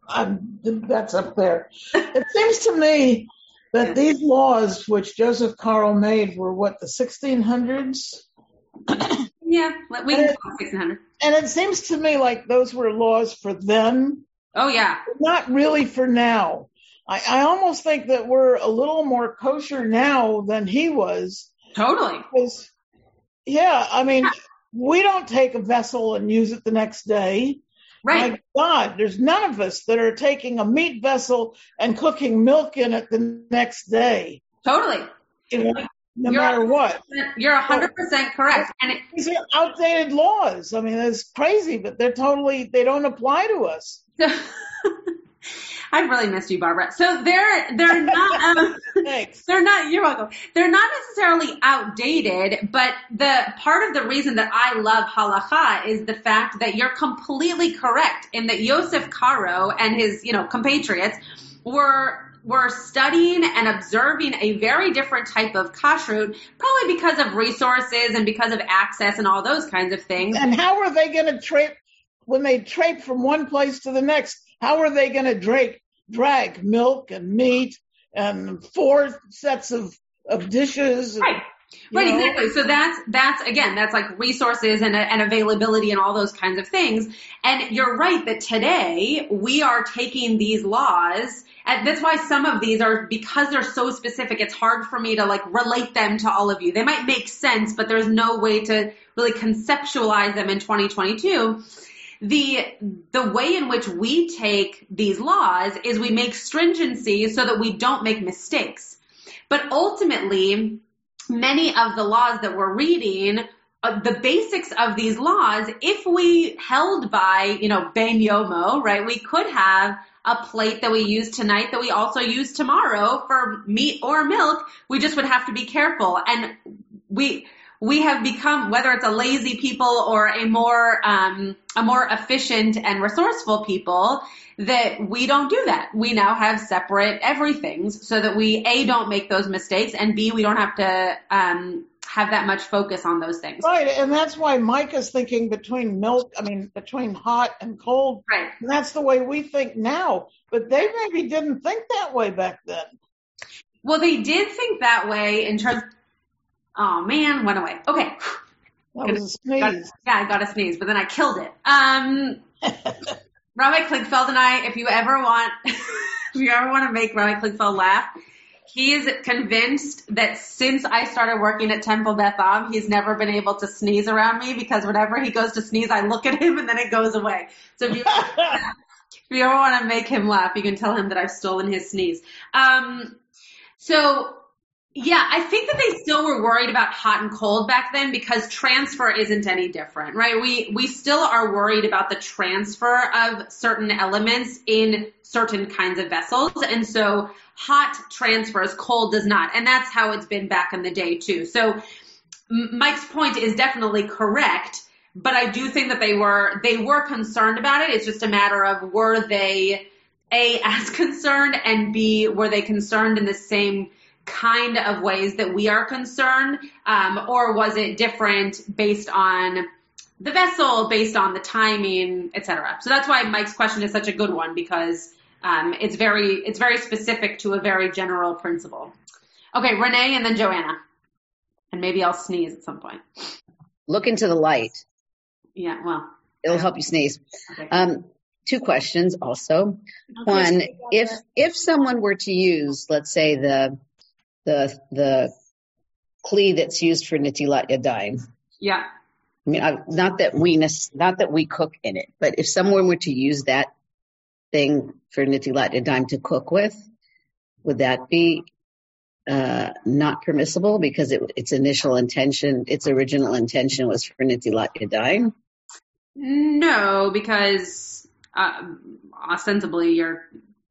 I'm, that's up there. it seems to me that these laws, which Joseph Caro made, were what the 1600s. yeah, we can talk 1600. And it seems to me like those were laws for then. Oh yeah. Not really for now. I, I almost think that we're a little more kosher now than he was Totally. Because, yeah, I mean, we don't take a vessel and use it the next day. Right. My God, there's none of us that are taking a meat vessel and cooking milk in it the next day. Totally. You know, no you're matter what. You're 100% correct. And it, these are outdated laws. I mean, it's crazy, but they're totally, they don't apply to us. I've really missed you, Barbara. So they're they're not um, they're not you're welcome. They're not necessarily outdated, but the part of the reason that I love halacha is the fact that you're completely correct in that Yosef Caro and his you know compatriots were were studying and observing a very different type of kashrut, probably because of resources and because of access and all those kinds of things. And how are they going to trip when they trade from one place to the next? How are they going to drag, drag milk and meat and four sets of, of dishes? Right. Right, know? exactly. So that's that's again, that's like resources and, and availability and all those kinds of things. And you're right that today we are taking these laws, and that's why some of these are because they're so specific. It's hard for me to like relate them to all of you. They might make sense, but there's no way to really conceptualize them in 2022 the the way in which we take these laws is we make stringency so that we don't make mistakes. But ultimately, many of the laws that we're reading, uh, the basics of these laws, if we held by, you know, ben yomo, right, we could have a plate that we use tonight that we also use tomorrow for meat or milk. We just would have to be careful. And we, we have become, whether it's a lazy people or a more, um, a more efficient and resourceful people, that we don't do that. We now have separate everythings so that we, A, don't make those mistakes and B, we don't have to, um, have that much focus on those things. Right, and that's why Mike is thinking between milk, I mean, between hot and cold. Right. And that's the way we think now. But they maybe didn't think that way back then. Well, they did think that way in terms. Oh man, went away. Okay. That was a sneeze. Got- yeah, I got a sneeze, but then I killed it. Um, Rabbi Kligfeld and I, if you ever want, if you ever want to make Rabbi Kligfeld laugh, he is convinced that since I started working at Temple Beth Am, he's never been able to sneeze around me because whenever he goes to sneeze, I look at him and then it goes away. So if you, if you ever want to make him laugh, you can tell him that I've stolen his sneeze. Um, so yeah, I think that they still were worried about hot and cold back then because transfer isn't any different, right? We we still are worried about the transfer of certain elements in certain kinds of vessels, and so hot transfers, cold does not, and that's how it's been back in the day too. So Mike's point is definitely correct, but I do think that they were they were concerned about it. It's just a matter of were they a as concerned and b were they concerned in the same kind of ways that we are concerned, um, or was it different based on the vessel, based on the timing, etc. So that's why Mike's question is such a good one because um, it's very it's very specific to a very general principle. Okay, Renee and then Joanna, and maybe I'll sneeze at some point. Look into the light. Yeah, well, It'll help you sneeze. okay. Um, two questions also. One, if if someone were to use, let's say the the the kli that's used for nitilat yadayim. yeah, I mean, I, not that we not that we cook in it, but if someone were to use that thing for nitilat yadayim to cook with, would that be uh, not permissible because it, its initial intention, its original intention was for nitilat yadayim? No, because uh, ostensibly you're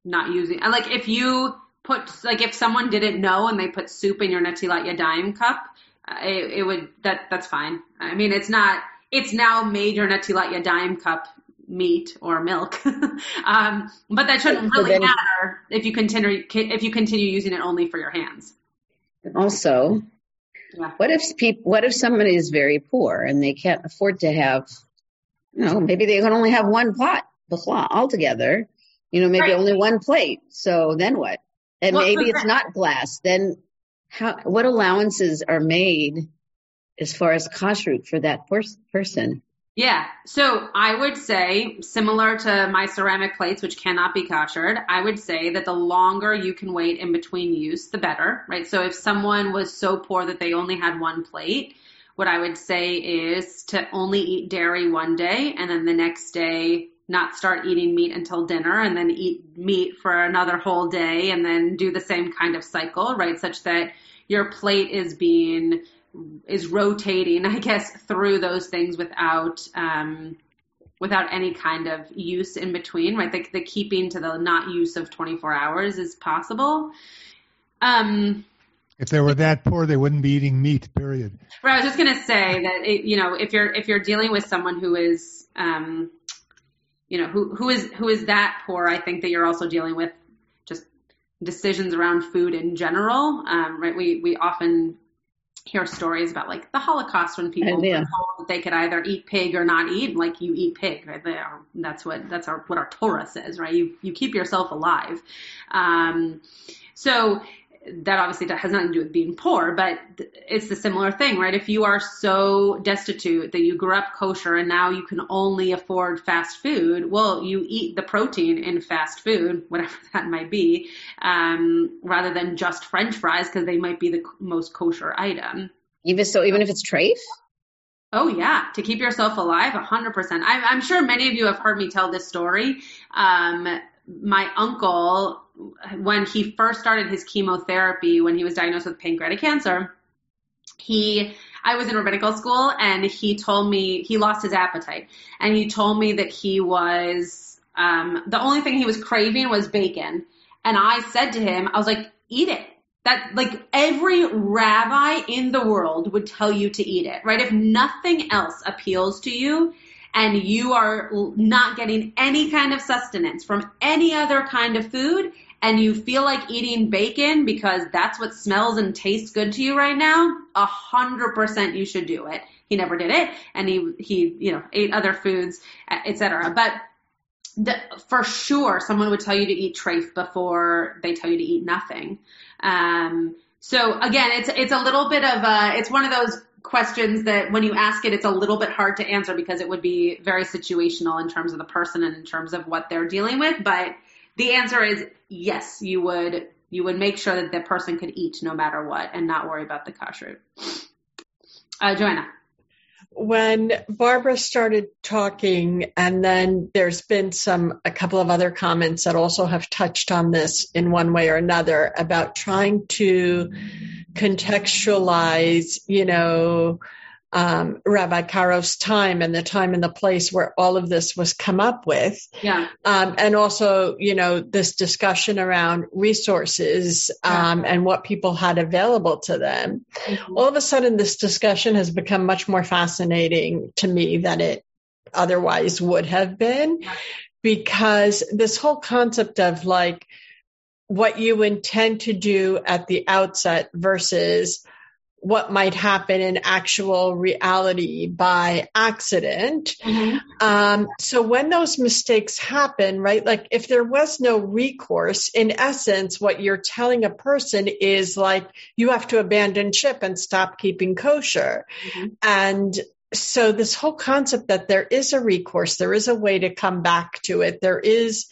not using. and, Like if you put, like if someone didn't know and they put soup in your netilat yadayim cup, uh, it, it would that that's fine. I mean, it's not. It's now made your netilat yadayim cup meat or milk, um, but that shouldn't So really then- matter if you continue if you continue using it only for your hands. Also, Yeah. what if people, what if someone is very poor and they can't afford to have, you know, maybe they can only have one pot altogether, you know, maybe Right. only one plate. So then what? And Well, maybe it's that- not glass. Then how, what allowances are made as far as kashrut for that pers- person? Yeah. So I would say, similar to my ceramic plates, which cannot be koshered, I would say that the longer you can wait in between use, the better, right? So if someone was so poor that they only had one plate, what I would say is to only eat dairy one day and then the next day not start eating meat until dinner and then eat meat for another whole day and then do the same kind of cycle, right? Such that your plate is being is rotating, I guess, through those things without um, without any kind of use in between, right? The, the keeping to the not use of 24 hours is possible. Um, If they were that poor, they wouldn't be eating meat. Period. Right, I was just gonna say that it, you know if you're if you're dealing with someone who is um, you know who who is who is that poor, I think that you're also dealing with just decisions around food in general. Um, right, we we often hear stories about like the Holocaust when people Yeah. were told that they could either eat pig or not eat. Like you eat pig, right? Are, that's what that's our what our Torah says, right? You you keep yourself alive. Um, so that obviously has nothing to do with being poor, but it's the similar thing, right? If you are so destitute that you grew up kosher and now you can only afford fast food, well, you eat the protein in fast food, whatever that might be, um, rather than just French fries because they might be the most kosher item. Even so, even if it's trafe? Oh yeah, to keep yourself alive, a hundred percent. I'm I'm sure many of you have heard me tell this story. Um, my uncle, when he first started his chemotherapy, when he was diagnosed with pancreatic cancer, he I was in rabbinical school and he told me he lost his appetite. And he told me that he was um, the only thing he was craving was bacon. And I said to him I was like eat it. That like every rabbi in the world would tell you to eat it, right? If nothing else appeals to you and you are not getting any kind of sustenance from any other kind of food and you feel like eating bacon because that's what smells and tastes good to you right now, a hundred percent you should do it. He never did it and he, he, you know, ate other foods, etc. But the, for sure someone would tell you to eat trafe before they tell you to eat nothing. Um, so again, it's it's a little bit of a it's one of those questions that when you ask it, it's a little bit hard to answer because it would be very situational in terms of the person and in terms of what they're dealing with. But the answer is yes, you would you would make sure that the person could eat no matter what and not worry about the kashrut. Uh, Joanna when Barbara started talking, and then there's been some, a couple of other comments that also have touched on this in one way or another about trying to contextualize, you know, um, Rabbi Karo's time and the time and the place where all of this was come up with. Yeah. Um, and also, you know, this discussion around resources um, yeah. and what people had available to them. Mm-hmm. All of a sudden, this discussion has become much more fascinating to me than it otherwise would have been because this whole concept of like what you intend to do at the outset versus what might happen in actual reality by accident. Mm-hmm. Um, so when those mistakes happen, right, like if there was no recourse, in essence, what you're telling a person is like, you have to abandon ship and stop keeping kosher. Mm-hmm. And so this whole concept that there is a recourse, there is a way to come back to it, there is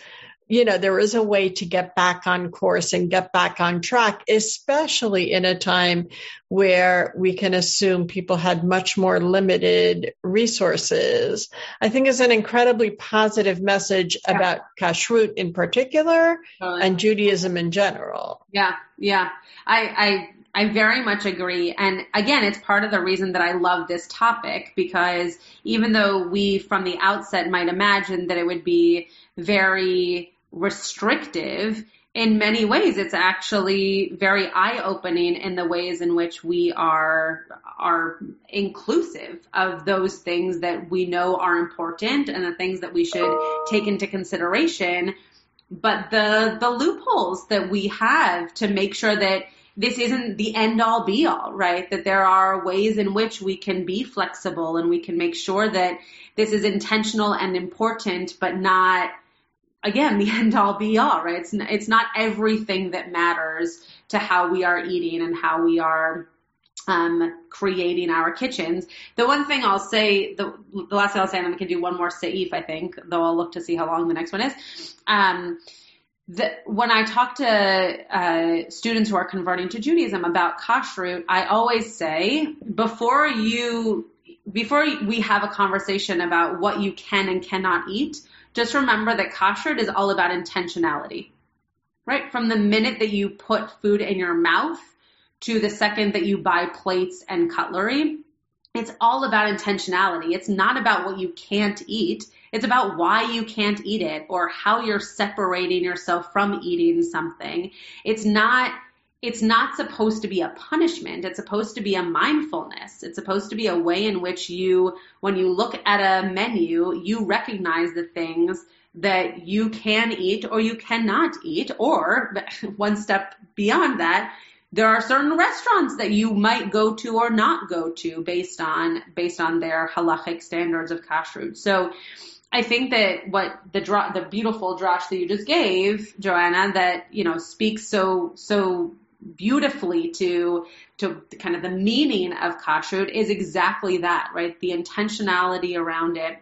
you know, there is a way to get back on course and get back on track, especially in a time where we can assume people had much more limited resources. I think is an incredibly positive message yeah. about kashrut in particular totally. and Judaism in general. Yeah, yeah. I, I I very much agree. And again, it's part of the reason that I love this topic because even though we from the outset might imagine that it would be very restrictive, in many ways, it's actually very eye-opening in the ways in which we are are inclusive of those things that we know are important and the things that we should take into consideration. But the the loopholes that we have to make sure that this isn't the end all be all, right? That there are ways in which we can be flexible and we can make sure that this is intentional and important, but not again the end all be all, right? It's it's not everything that matters to how we are eating and how we are um, creating our kitchens. The one thing I'll say, the, the last thing I'll say, and then we can do one more seif, I think, though I'll look to see how long the next one is. Um, the, when I talk to uh, students who are converting to Judaism about kashrut, I always say before you before we have a conversation about what you can and cannot eat, just remember that kashrut is all about intentionality, right? From the minute that you put food in your mouth to the second that you buy plates and cutlery, it's all about intentionality. It's not about what you can't eat. It's about why you can't eat it or how you're separating yourself from eating something. It's not it's not supposed to be a punishment. It's supposed to be a mindfulness. It's supposed to be a way in which you, when you look at a menu, you recognize the things that you can eat or you cannot eat. Or one step beyond that, there are certain restaurants that you might go to or not go to based on, based on their halachic standards of kashrut. So, I think that what the the beautiful drash that you just gave, Joanna, that you know speaks so so beautifully to to kind of the meaning of kashrut is exactly that, right? The intentionality around it,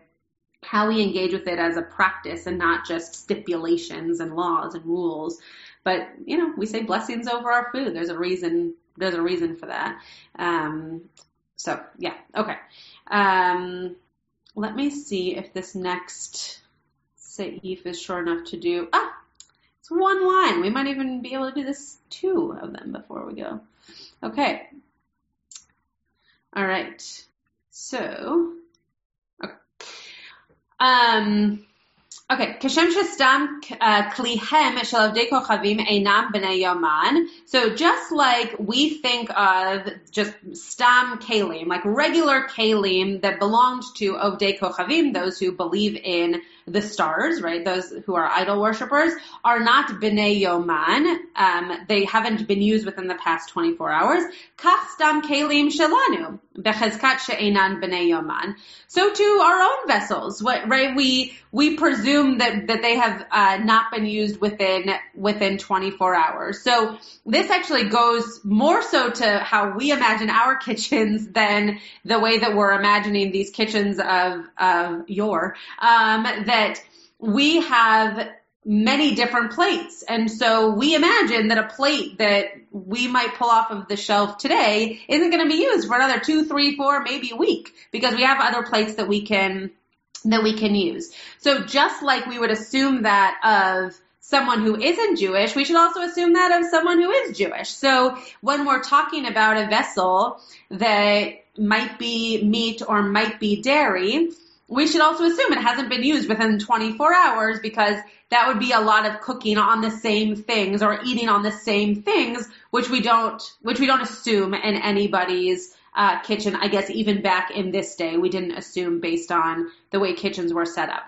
how we engage with it as a practice and not just stipulations and laws and rules. But you know, we say blessings over our food. There's a reason. There's a reason for that. Um, so yeah, okay. Um, let me see if this next seif is short enough to do. Ah, it's one line. We might even be able to do this two of them before we go. Okay. All right. So, okay. Um, Okay, Shastam uh, Klihem Chavim Einam B'nei Yaman. So just like we think of just Stam Kalim, like regular Kalim that belonged to Ovdei Kochavim, those who believe in the stars, right? Those who are idol worshippers are not bnei yoman. Um, they haven't been used within the past 24 hours. Kach stam kelim shelanu bechezkat she'enan bnei yoman. So to our own vessels, what, right? We we presume that that they have uh, not been used within within 24 hours. So this actually goes more so to how we imagine our kitchens than the way that we're imagining these kitchens of of yore. Um, that we have many different plates. And so we imagine that a plate that we might pull off of the shelf today isn't going to be used for another two, three, four, maybe a week because we have other plates that we can, that we can use. So just like we would assume that of someone who isn't Jewish, we should also assume that of someone who is Jewish. So when we're talking about a vessel that might be meat or might be dairy, we should also assume it hasn't been used within 24 hours because that would be a lot of cooking on the same things or eating on the same things, which we don't, which we don't assume in anybody's uh, kitchen. I guess even back in this day, we didn't assume based on the way kitchens were set up.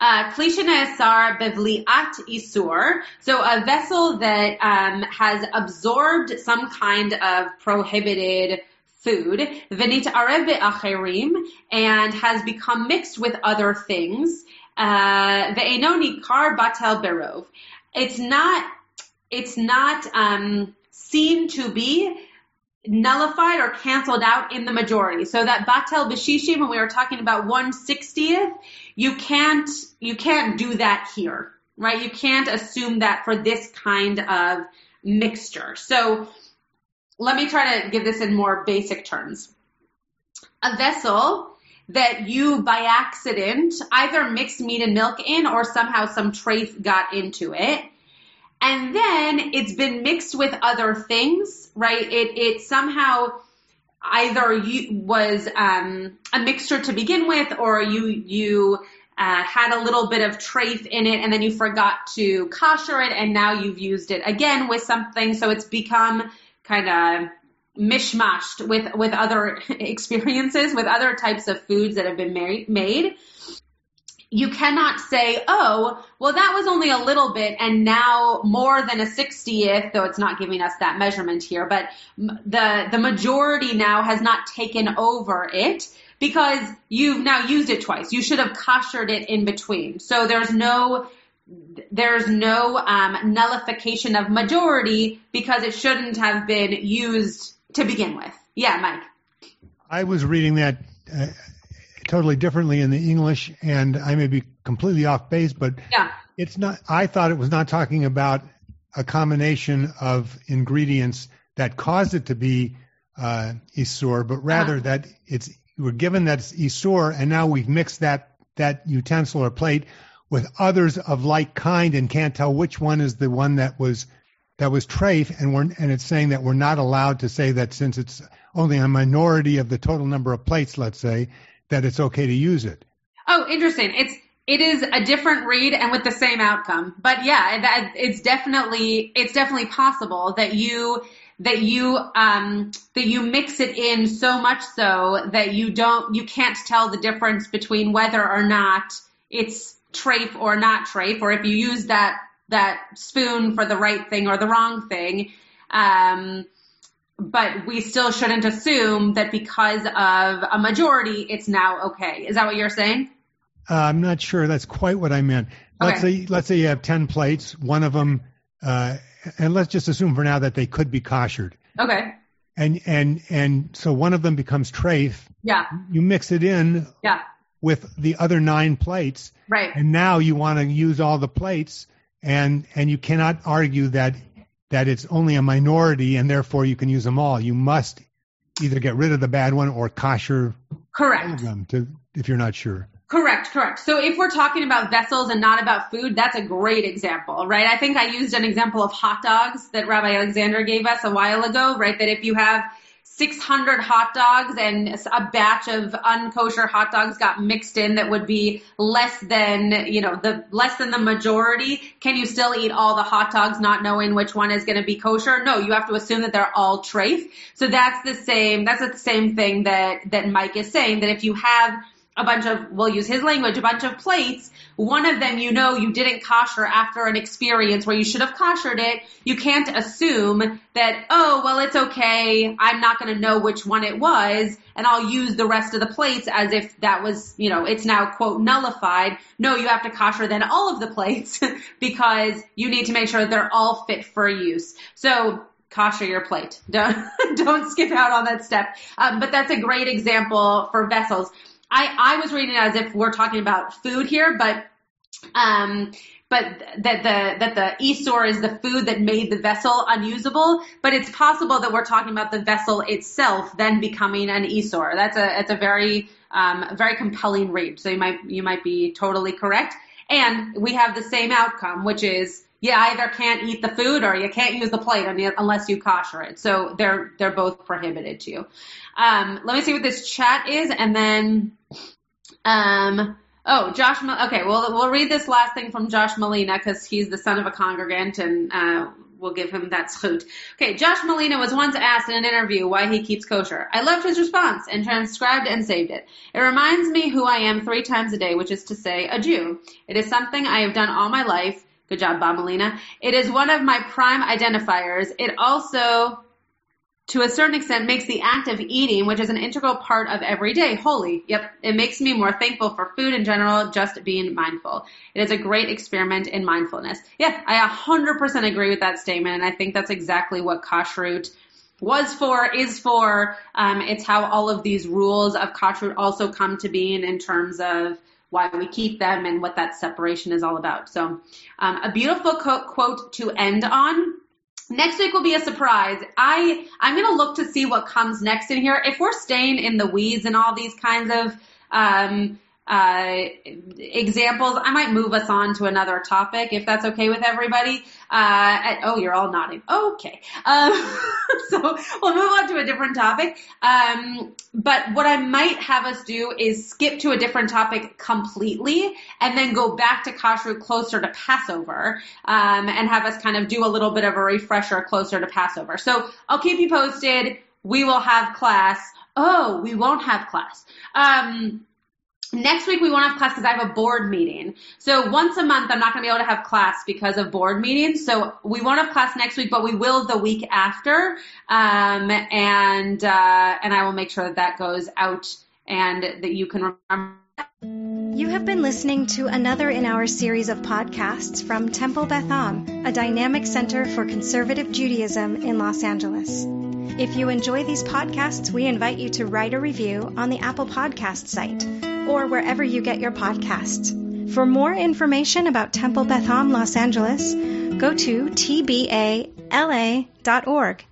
Uh, Klisha bevliat isur. So a vessel that um, has absorbed some kind of prohibited food, venit areve acherim, and has become mixed with other things. Uh, the enoni kar batel berov. It's not, it's not, um, seen to be nullified or canceled out in the majority. So that batel b'shishim, when we were talking about one sixtieth, you can't, you can't do that here, right? You can't assume that for this kind of mixture. So let me try to give this in more basic terms. A vessel that you by accident either mixed meat and milk in or somehow some trace got into it. And then it's been mixed with other things, right? It, it somehow either you, was um, a mixture to begin with or you, you uh, had a little bit of trace in it and then you forgot to kosher it and now you've used it again with something. So it's become kind of mishmashed with with other experiences with other types of foods that have been made. You cannot say oh well that was only a little bit and now more than a 60th though it's not giving us that measurement here but the the majority now has not taken over it because you've now used it twice. You should have koshered it in between. So there's no there's no um, nullification of majority because it shouldn't have been used to begin with. Yeah, Mike. I was reading that uh, totally differently in the English, and I may be completely off base, but yeah. it's not. I thought it was not talking about a combination of ingredients that caused it to be uh, isur, but rather uh-huh. that it's we're given that it's isur, and now we've mixed that that utensil or plate with others of like kind and can't tell which one is the one that was that was trafe and we're and it's saying that we're not allowed to say that since it's only a minority of the total number of plates let's say that it's okay to use it. Oh interesting. It's it is a different read and with the same outcome. But yeah that it's definitely it's definitely possible that you that you um that you mix it in so much so that you don't you can't tell the difference between whether or not it's trafe or not trafe, or if you use that that spoon for the right thing or the wrong thing. Um, but we still shouldn't assume that because of a majority, it's now okay. Is that what you're saying? Uh, I'm not sure. That's quite what I meant. Let's okay. say let's say you have ten plates. One of them, uh, and let's just assume for now that they could be koshered. Okay. And and and so one of them becomes trafe. Yeah. You mix it in. Yeah with the other nine plates. Right. And now you want to use all the plates and and you cannot argue that that it's only a minority and therefore you can use them all. You must either get rid of the bad one or kosher correct them to if you're not sure. Correct, correct. So if we're talking about vessels and not about food, that's a great example, right? I think I used an example of hot dogs that Rabbi Alexander gave us a while ago, right? That if you have 600 hot dogs and a batch of unkosher hot dogs got mixed in that would be less than, you know, the less than the majority, can you still eat all the hot dogs not knowing which one is going to be kosher? No, you have to assume that they're all treif. So that's the same, that's the same thing that, that Mike is saying, that if you have a bunch of, we'll use his language, a bunch of plates. One of them, you know, you didn't kosher after an experience where you should have koshered it. You can't assume that, oh, well, it's okay. I'm not going to know which one it was and I'll use the rest of the plates as if that was, you know, it's now quote nullified. No, you have to kosher then all of the plates because you need to make sure they're all fit for use. So kosher your plate. Don't, don't skip out on that step. Um, but that's a great example for vessels. I, I was reading it as if we're talking about food here, but um, but that the that the isur is the food that made the vessel unusable. But it's possible that we're talking about the vessel itself then becoming an esor. That's a it's a very um, very compelling read. So you might you might be totally correct. And we have the same outcome, which is you either can't eat the food or you can't use the plate unless you kosher it. So they're they're both prohibited to you. Um, let me see what this chat is, and then um, oh, Josh. Okay, well we'll read this last thing from Josh Malina because he's the son of a congregant, and uh, we'll give him that schut. Okay, Josh Malina was once asked in an interview why he keeps kosher. I loved his response and transcribed and saved it. It reminds me who I am three times a day, which is to say, a Jew. It is something I have done all my life Good job, Bomalina. It is one of my prime identifiers. It also, to a certain extent, makes the act of eating, which is an integral part of every day, holy. Yep, it makes me more thankful for food in general, just being mindful. It is a great experiment in mindfulness. Yeah, I 100% agree with that statement, and I think that's exactly what kashrut was for, is for. Um, it's how all of these rules of kashrut also come to being in terms of why we keep them and what that separation is all about. So, um, a beautiful co- quote to end on. Next week will be a surprise. I I'm gonna look to see what comes next in here. If we're staying in the weeds and all these kinds of um, uh, examples. I might move us on to another topic if that's okay with everybody. Uh, oh, you're all nodding. Okay. Um, so we'll move on to a different topic. Um, but what I might have us do is skip to a different topic completely and then go back to kashrut closer to Passover um, and have us kind of do a little bit of a refresher closer to Passover. So I'll keep you posted. We will have class. Oh, we won't have class. Um, Next week we won't have class because I have a board meeting. So once a month I'm not going to be able to have class because of board meetings. So we won't have class next week, but we will the week after. Um, and uh, and I will make sure that that goes out and that you can remember. You have been listening to another in our series of podcasts from Temple Beth Am, a dynamic center for conservative Judaism in Los Angeles. If you enjoy these podcasts, we invite you to write a review on the Apple Podcast site or wherever you get your podcasts. For more information about Temple Beth Am Los Angeles, go to tbala.org.